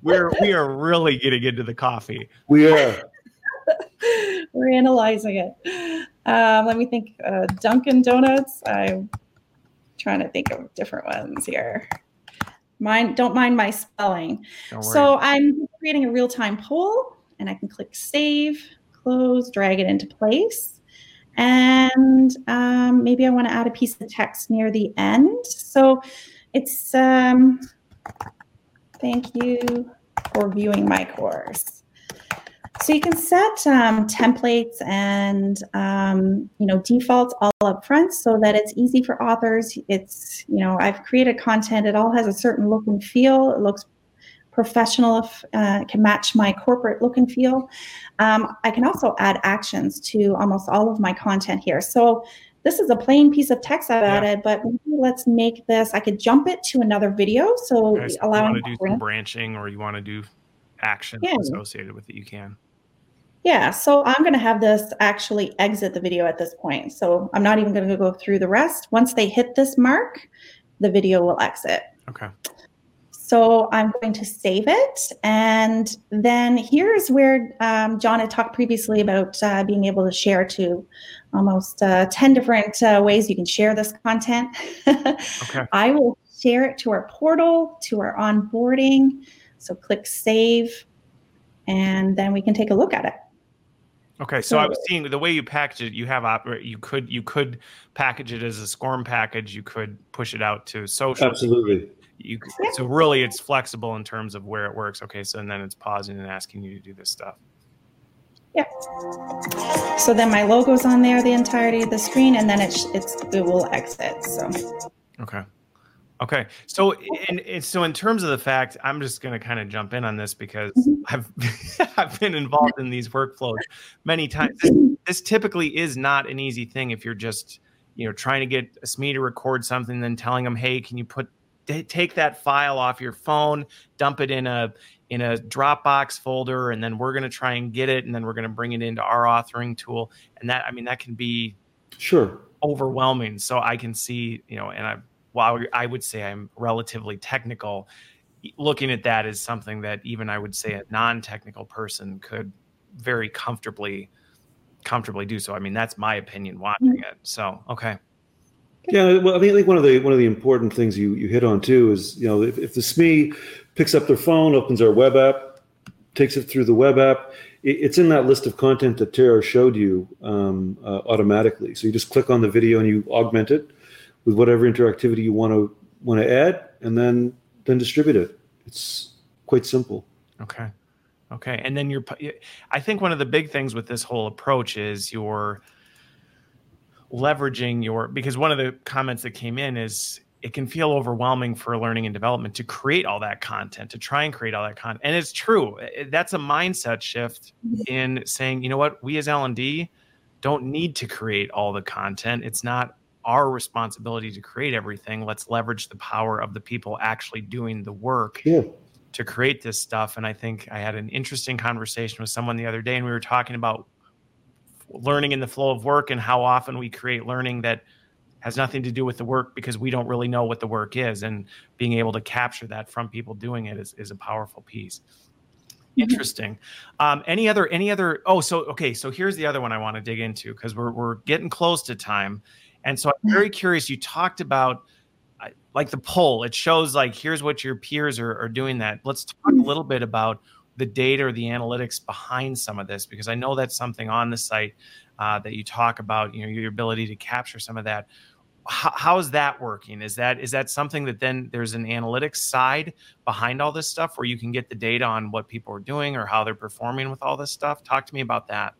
we're we are really getting into the coffee. We are. We're analyzing it. Um, let me think. Uh, Dunkin' Donuts. I'm trying to think of different ones here. Mind, don't mind my spelling. So I'm creating a real-time poll, and I can click Save, Close, drag it into place. And um, maybe I want to add a piece of text near the end. So it's um, thank you for viewing my course. So you can set um, templates and um, you know defaults all up front so that it's easy for authors. It's you know I've created content. It all has a certain look and feel. It looks professional if uh, can match my corporate look and feel. Um, I can also add actions to almost all of my content here. So this is a plain piece of text I've yeah. added, but let's make this, I could jump it to another video. So okay, allowing you want to do some branching or you want to do actions yeah. associated with it, you can. Yeah, so I'm going to have this actually exit the video at this point. So I'm not even going to go through the rest. Once they hit this mark, the video will exit. Okay. So I'm going to save it. And then here's where um, John had talked previously about uh, being able to share to almost uh, 10 different uh, ways you can share this content. okay. I will share it to our portal, to our onboarding. So click save, and then we can take a look at it. Okay, so, so I was seeing the way you package it. You have operate. You could you could package it as a SCORM package. You could push it out to social. Absolutely you so really it's flexible in terms of where it works. Okay so and then it's pausing and asking you to do this stuff. Yeah. So then my logo's on there the entirety of the screen and then it's it's it will exit so. Okay. Okay so in, so in terms of the fact i'm just going to kind of jump in on this because mm-hmm. i've i've been involved in these workflows many times. This, this typically is not an easy thing if you're just you know trying to get a SME to record something then telling them hey can you put take that file off your phone, dump it in a in a Dropbox folder, and then we're going to try and get it, and then we're going to bring it into our authoring tool. And that, I mean, that can be sure overwhelming. So I can see, you know, and I, while I would say I'm relatively technical, looking at that is something that even I would say a non-technical person could very comfortably comfortably do so. I mean, that's my opinion watching mm-hmm. it. So, okay. Yeah, well, I mean, I think one of the one of the important things you you hit on too is you know if, if the SME picks up their phone, opens our web app, takes it through the web app, it, it's in that list of content that Tara showed you um, uh, automatically. So you just click on the video and you augment it with whatever interactivity you want to want to add, and then then distribute it. It's quite simple. Okay, okay, and then you're. I think one of the big things with this whole approach is your leveraging your because one of the comments that came in is it can feel overwhelming for learning and development to create all that content to try and create all that content. And it's true. That's a mindset shift mm-hmm. in saying you know what? We as l&d don't need to create all the content. It's not our responsibility to create everything. Let's leverage the power of the people actually doing the work yeah. to create this stuff. And i think i had an interesting conversation with someone the other day and we were talking about learning in the flow of work and how often we create learning that has nothing to do with the work because we don't really know what the work is and being able to capture that from people doing it is, is a powerful piece mm-hmm. interesting um, any other any other oh so okay so here's the other one i want to dig into because we're, we're getting close to time and so i'm mm-hmm. very curious you talked about like the poll it shows like here's what your peers are, are doing that let's talk a mm-hmm. little bit about the data or the analytics behind some of this because I know that's something on the site uh, that you talk about. You know, your ability to capture some of that. How, how is that working? Is that is that something that then there's an analytics side behind all this stuff where you can get the data on what people are doing or how they're performing with all this stuff? Talk to me about that.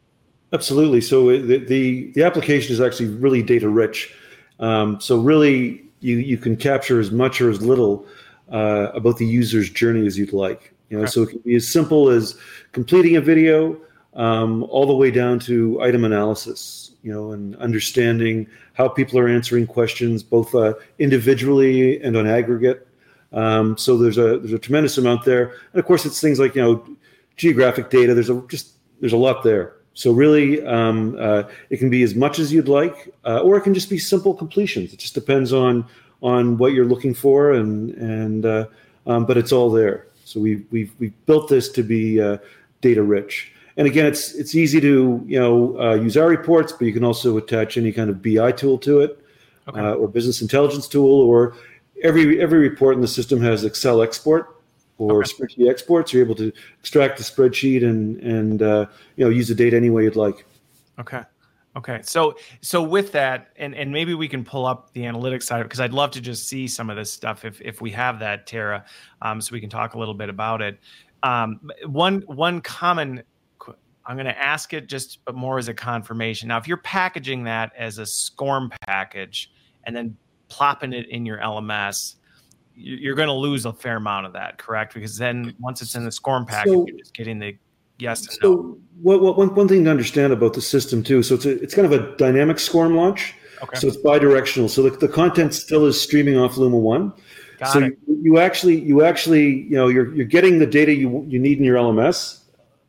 Absolutely. So uh, the the, the application is actually really data rich. Um, so really, you you can capture as much or as little uh, about the user's journey as you'd like. You know, okay. so it can be as simple as completing a video, um, all the way down to item analysis. You know, and understanding how people are answering questions, both uh, individually and on aggregate. Um, so there's a there's a tremendous amount there, and of course it's things like you know geographic data. There's a just there's a lot there. So really, um, uh, it can be as much as you'd like, uh, or it can just be simple completions. It just depends on on what you're looking for, and and uh, um, but it's all there. So we we've we've built this to be uh, data rich. And again, it's it's easy to you know uh, use our reports, but you can also attach any kind of BI tool to it, okay. Uh, or business intelligence tool, or every every report in the system has Excel export or okay. spreadsheet exports. You're able to extract the spreadsheet and and uh, you know use the data any way you'd like. Okay. Okay. So so with that, and and maybe we can pull up the analytics side because I'd love to just see some of this stuff if if we have that, Tara, um, so we can talk a little bit about it. Um, one one common. I'm going to ask it just but more as a confirmation. Now, if you're packaging that as a SCORM package and then plopping it in your LMS, you're going to lose a fair amount of that, correct? Because then once it's in the SCORM package, so, you're just getting the yes and so no. What, what, one, one thing to understand about the system too, so it's a, it's kind of a dynamic SCORM launch. Okay. So it's bi-directional So the, the content still is streaming off Luma One. Got so it. You, you actually you actually you know you're you're getting the data you you need in your LMS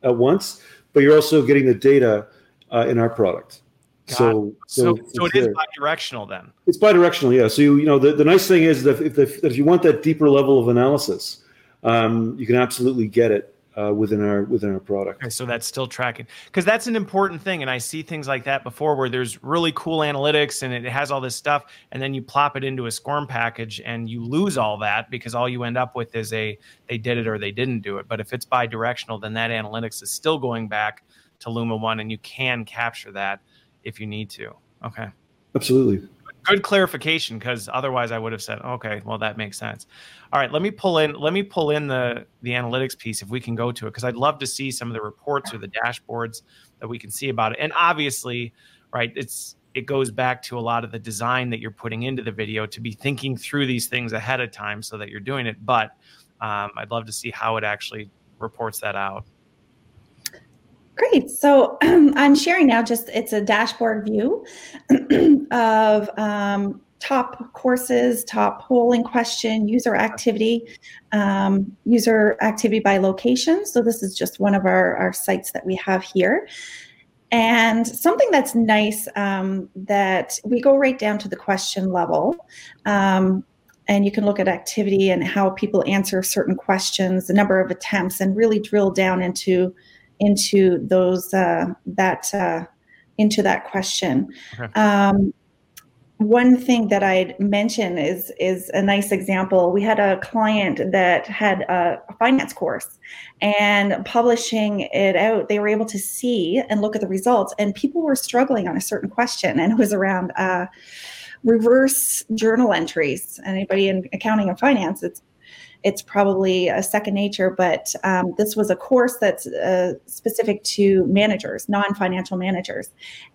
at once, but you're also getting the data uh, in our product. So, so, so, so it is bi-directional then. It's bi-directional, yeah. So you, you know the, the nice thing is that if, if, if you want that deeper level of analysis, um, you can absolutely get it uh, within our within our product. Okay, so that's still tracking because that's an important thing, and I see things like that before where there's really cool analytics and it has all this stuff, and then you plop it into a SCORM package and you lose all that because all you end up with is a they did it or they didn't do it. But if it's bi-directional, then that analytics is still going back to Luma One, and you can capture that if you need to. Okay. Absolutely. Good clarification because otherwise I would have said, okay, well that makes sense. All right, let me pull in let me pull in the the analytics piece if we can go to it because I'd love to see some of the reports or the dashboards that we can see about it. And obviously, right, it's it goes back to a lot of the design that you're putting into the video to be thinking through these things ahead of time so that you're doing it. But um, I'd love to see how it actually reports that out. Great. So I'm sharing now just it's a dashboard view of um, top courses, top polling question, user activity, um, user activity by location. So this is just one of our, our sites that we have here. And something that's nice um, that we go right down to the question level. Um, and you can look at activity and how people answer certain questions, the number of attempts, and really drill down into into those uh, that uh, into that question. Okay. Um, one thing that I'd mention is is a nice example. We had a client that had a finance course, and publishing it out, they were able to see and look at the results, and people were struggling on a certain question, and it was around uh, reverse journal entries. Anybody in accounting and finance, it's it's probably a second nature. But um, this was a course that's uh, specific to managers, non financial managers.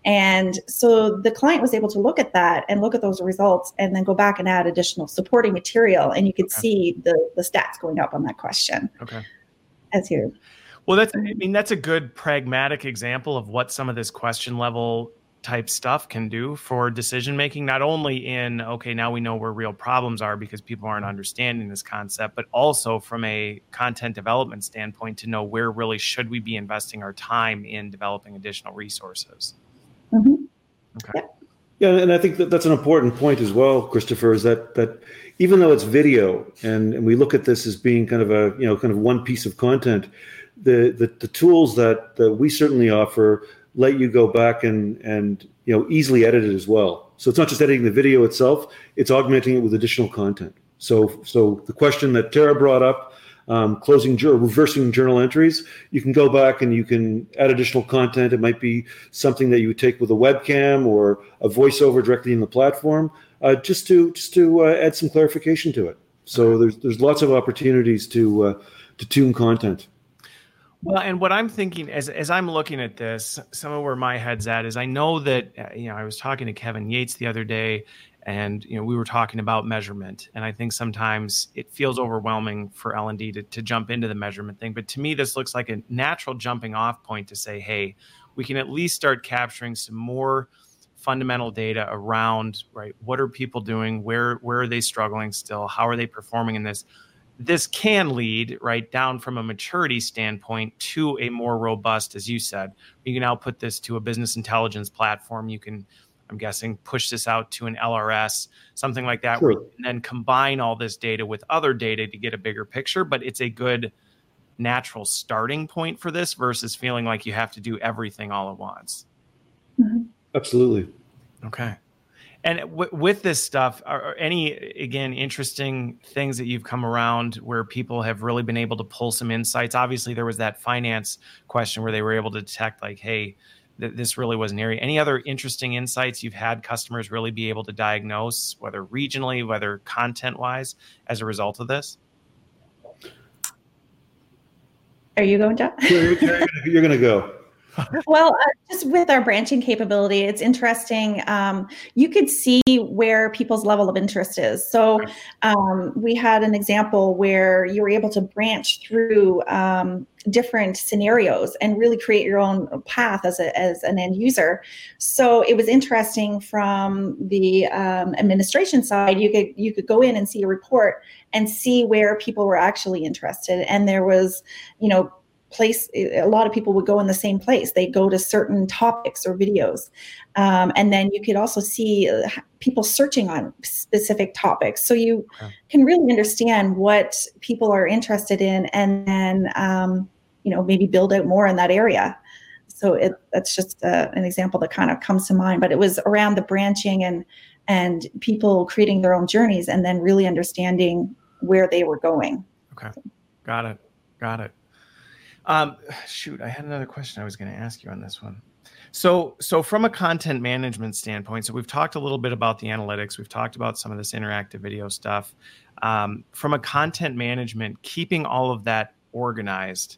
And so the client was able to look at that and look at those results and then go back and add additional supporting material. And you could okay. see the, the stats going up on that question. Okay. As you. Well, that's, I mean, that's a good pragmatic example of what some of this question level type stuff can do for decision making not only in okay now we know where real problems are because people aren't understanding this concept but also from a content development standpoint to know where really should we be investing our time in developing additional resources mm-hmm. okay yeah. yeah and i think that that's an important point as well christopher is that that even though it's video and, and we look at this as being kind of a you know kind of one piece of content the the, the tools that, that we certainly offer let you go back and and you know easily edit it as well. So it's not just editing the video itself; it's augmenting it with additional content. So so the question that Tara brought up, um, closing reversing journal entries, you can go back and you can add additional content. It might be something that you would take with a webcam or a voiceover directly in the platform, uh, just to just to uh, add some clarification to it. So there's there's lots of opportunities to uh, to tune content. Well, and what I'm thinking as as I'm looking at this, some of where my head's at is I know that uh, you know I was talking to Kevin Yates the other day, and you know we were talking about measurement, and I think sometimes it feels overwhelming for L and D to, to jump into the measurement thing. But to me, this looks like a natural jumping off point to say, hey, we can at least start capturing some more fundamental data around right what are people doing? Where where are they struggling still? How are they performing in this this can lead right down from a maturity standpoint to a more robust as you said you can now put this to a business intelligence platform. You can i'm guessing push this out to an lrs something like that sure. and then combine all this data with other data to get a bigger picture. But it's a good natural starting point for this versus feeling like you have to do everything all at once. Mm-hmm. absolutely. Okay and w- with this stuff, are, any again interesting things that you've come around where people have really been able to pull some insights? Obviously, there was that finance question where they were able to detect, like, hey, th- this really was an area. Any other interesting insights you've had customers really be able to diagnose, whether regionally, whether content wise, as a result of this? Are you going, John? you're, you're going to go well, uh, just with our branching capability, it's interesting. Um, you could see where people's level of interest is. So um, we had an example where you were able to branch through um, different scenarios and really create your own path as, a, as an end user. So it was interesting from the um, administration side. You could you could go in and see a report and see where people were actually interested, and there was, you know place a lot of people would go in the same place. They go to certain topics or videos. Um, and then you could also see uh, people searching on specific topics. So you okay. can really understand what people are interested in and then um, you know maybe build out more in that area. So it, that's just uh, an example that kind of comes to mind but it was around the branching and and people creating their own journeys and then really understanding where they were going. Okay. Got it. Got it um, shoot, I had another question I was going to ask you on this one. So, so from a content management standpoint, so we've talked a little bit about the analytics. We've talked about some of this interactive video stuff. Um, from a content management, keeping all of that organized.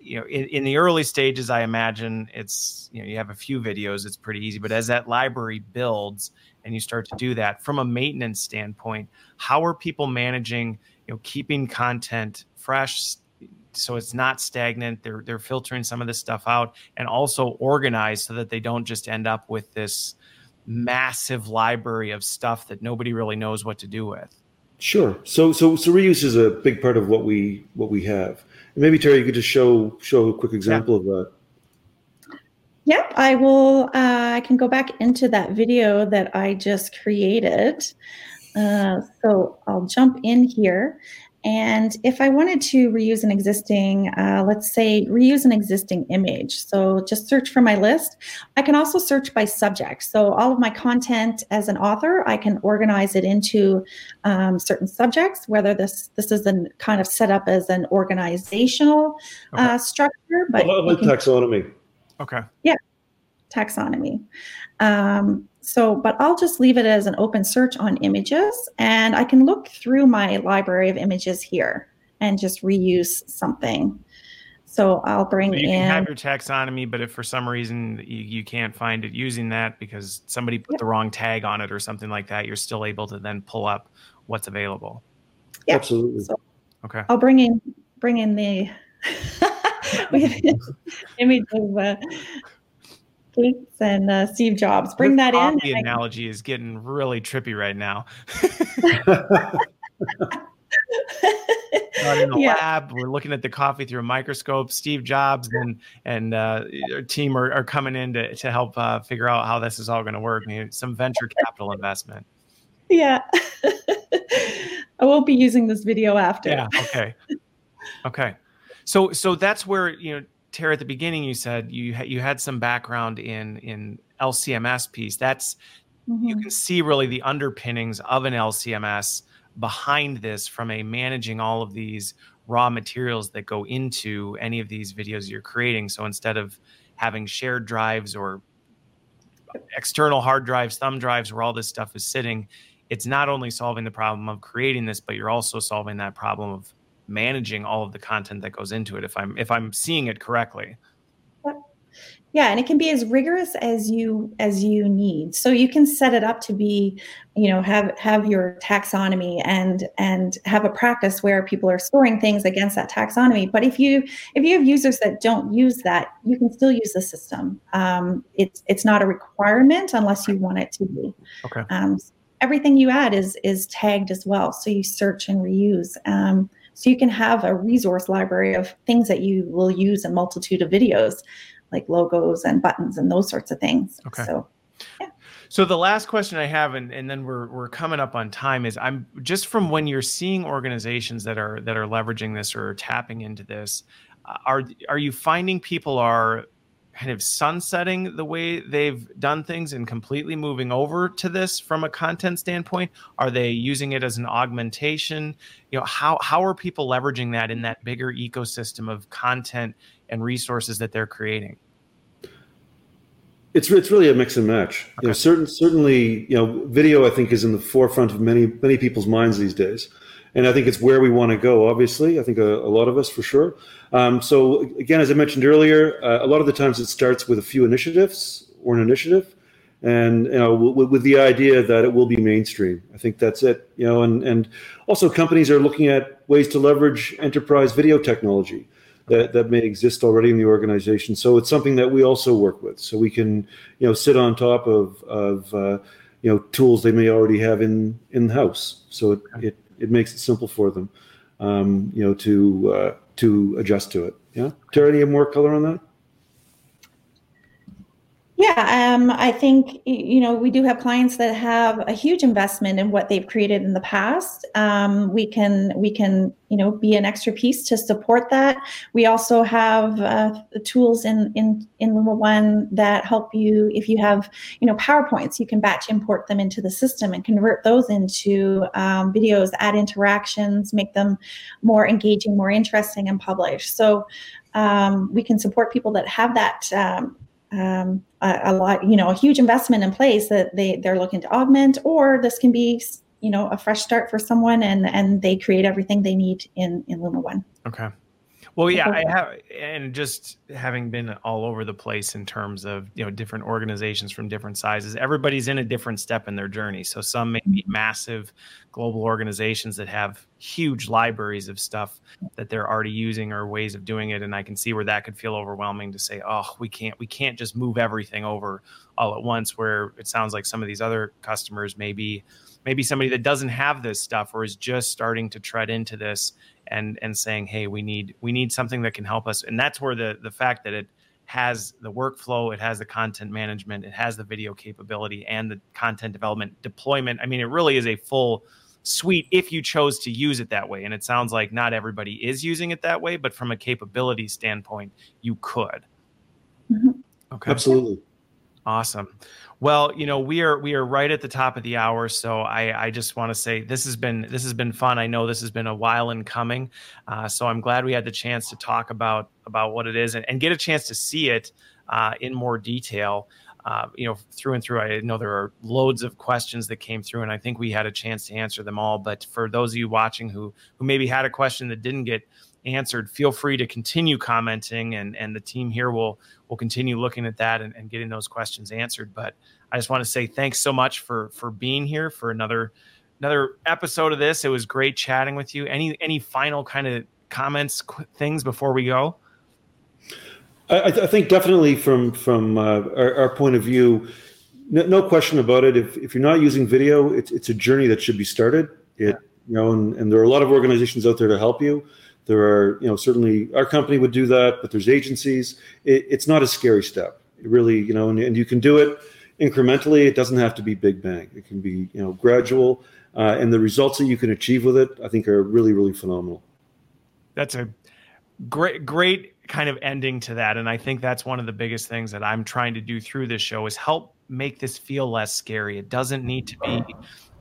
You know, in, in the early stages, I imagine it's you know you have a few videos, it's pretty easy. But as that library builds and you start to do that from a maintenance standpoint, how are people managing? You know, keeping content fresh, so it's not stagnant. They're they're filtering some of this stuff out and also organized so that they don't just end up with this massive library of stuff that nobody really knows what to do with. Sure. So so so reuse is a big part of what we what we have. And maybe Tara, you could just show show a quick example yeah. of that. Yep, I will. Uh, I can go back into that video that I just created. Uh, so I'll jump in here and if I wanted to reuse an existing, uh, let's say reuse an existing image, so just search for my list. I can also search by subject. So all of my content as an author, I can organize it into um, certain subjects, whether this this is a kind of set up as an organizational okay. uh, structure. But like taxonomy. Okay. Yeah, taxonomy. Um, so, but I'll just leave it as an open search on images and I can look through my library of images here and just reuse something. So I'll bring so you in. can have your taxonomy, but if for some reason you, you can't find it using that because somebody put yep. the wrong tag on it or something like that, you're still able to then pull up what's available. Yeah. Absolutely. So okay. I'll bring in bring in the image of uh, Gates and uh, Steve Jobs. Bring that in. The analogy is getting really trippy right now. in the yeah. lab, we're looking at the coffee through a microscope. Steve Jobs and and uh, our team are, are coming in to, to help uh, figure out how this is all going to work. Maybe some venture capital investment. Yeah, I won't be using this video after. Yeah. Okay. Okay. So so that's where you know Tara, at the beginning, you said you ha- you had some background in in LCMS piece. That's mm-hmm. you can see really the underpinnings of an LCMS behind this from a managing all of these raw materials that go into any of these videos you're creating. So instead of having shared drives or external hard drives, thumb drives, where all this stuff is sitting, it's not only solving the problem of creating this, but you're also solving that problem of managing all of the content that goes into it if i'm if i'm seeing it correctly. Yeah and it can be as rigorous as you as you need. So you can set it up to be you know have have your taxonomy and and have a practice where people are storing things against that taxonomy. But if you if you have users that don't use that you can still use the system. Um, it's it's not a requirement unless you want it to be. Okay. Um, everything you add is is tagged as well. So you search and reuse. Um, so you can have a resource library of things that you will use a multitude of videos like logos and buttons and those sorts of things. Okay. So, yeah. So the last question I have, and, and then we're we're coming up on time, is I'm just from when you're seeing organizations that are that are leveraging this or tapping into this, uh, are are you finding people are kind of sunsetting the way they've done things and completely moving over to this from a content standpoint? Are they using it as an augmentation? You know, how how are people leveraging that in that bigger ecosystem of content and resources that they're creating? It's it's really a mix and match. Okay. You know, certain certainly, you know, video I think is in the forefront of many many people's minds these days, and I think it's where we want to go. Obviously, I think a, a lot of us for sure. Um, so again, as I mentioned earlier, uh, a lot of the times it starts with a few initiatives or an initiative, and you know, with, with the idea that it will be mainstream. I think that's it. You know, and and also companies are looking at ways to leverage enterprise video technology that, that may exist already in the organization. So it's something that we also work with. So we can, you know, sit on top of, of uh, you know, tools they may already have in in house. So it, it, it makes it simple for them, um, you know, to uh, to adjust to it. Yeah, Tara, any more color on that? Yeah, um, I think you know we do have clients that have a huge investment in what they've created in the past. Um, we can we can you know be an extra piece to support that. We also have uh, tools in in in One that help you if you have you know PowerPoints, you can batch import them into the system and convert those into um, videos, add interactions, make them more engaging, more interesting, and publish. So um, we can support people that have that um, um, a, lot, you know, a huge investment in place that they they're looking to augment, or this can be, you know, a fresh start for someone, and and they create everything they need in in Luma One. Okay. Well, yeah, I have, and just having been all over the place in terms of you know different organizations from different sizes, everybody's in a different step in their journey. So some may be massive global organizations that have huge libraries of stuff that they're already using or ways of doing it, and I can see where that could feel overwhelming to say, oh, we can't, we can't just move everything over all at once. Where it sounds like some of these other customers may be maybe somebody that doesn't have this stuff or is just starting to tread into this and and saying hey we need we need something that can help us. And that's where the the fact that it has the workflow it has the content management it has the video capability and the content development deployment i mean it really is a full suite if you chose to use it that way. And it sounds like not everybody is using it that way but from a capability standpoint you could. Mm-hmm. okay absolutely awesome well, you know, we are we are right at the top of the hour, so I, I just want to say this has been this has been fun. I know this has been a while in coming, uh, so I'm glad we had the chance to talk about about what it is and, and get a chance to see it uh, in more detail. Uh, you know, through and through. I know there are loads of questions that came through, and I think we had a chance to answer them all. But for those of you watching who who maybe had a question that didn't get answered, feel free to continue commenting, and and the team here will will continue looking at that and, and getting those questions answered. But I just want to say thanks so much for for being here for another another episode of this. It was great chatting with you. Any any final kind of comments, things before we go? I, I think definitely from from uh, our, our, point of view, no, no, question about it. If, if you're not using video, it's it's a journey that should be started. It you know, and, and there are a lot of organizations out there to help you. There are, you know, certainly our company would do that, but there's agencies. It, it's not a scary step. It really, you know, and, and, you can do it incrementally. It doesn't have to be big bang. It can be, you know, gradual. Uh, and the results that you can achieve with it, I think, are really, really phenomenal. That's a great, great kind of ending to that. And I think that's one of the biggest things that I'm trying to do through this show is help make this feel less scary. It doesn't need to be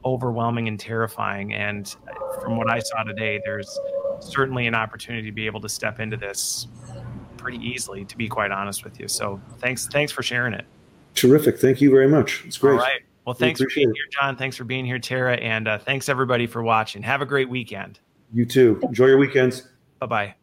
overwhelming and terrifying. And from what I saw today, there's certainly an opportunity to be able to step into this pretty easily, to be quite honest with you. So thanks, thanks for sharing it. Terrific. Thank you very much. It's great. All right. Well, thanks for being it. here, John. Thanks for being here, Tara. And uh, thanks everybody for watching. Have a great weekend. You too. Enjoy your weekends. Bye bye.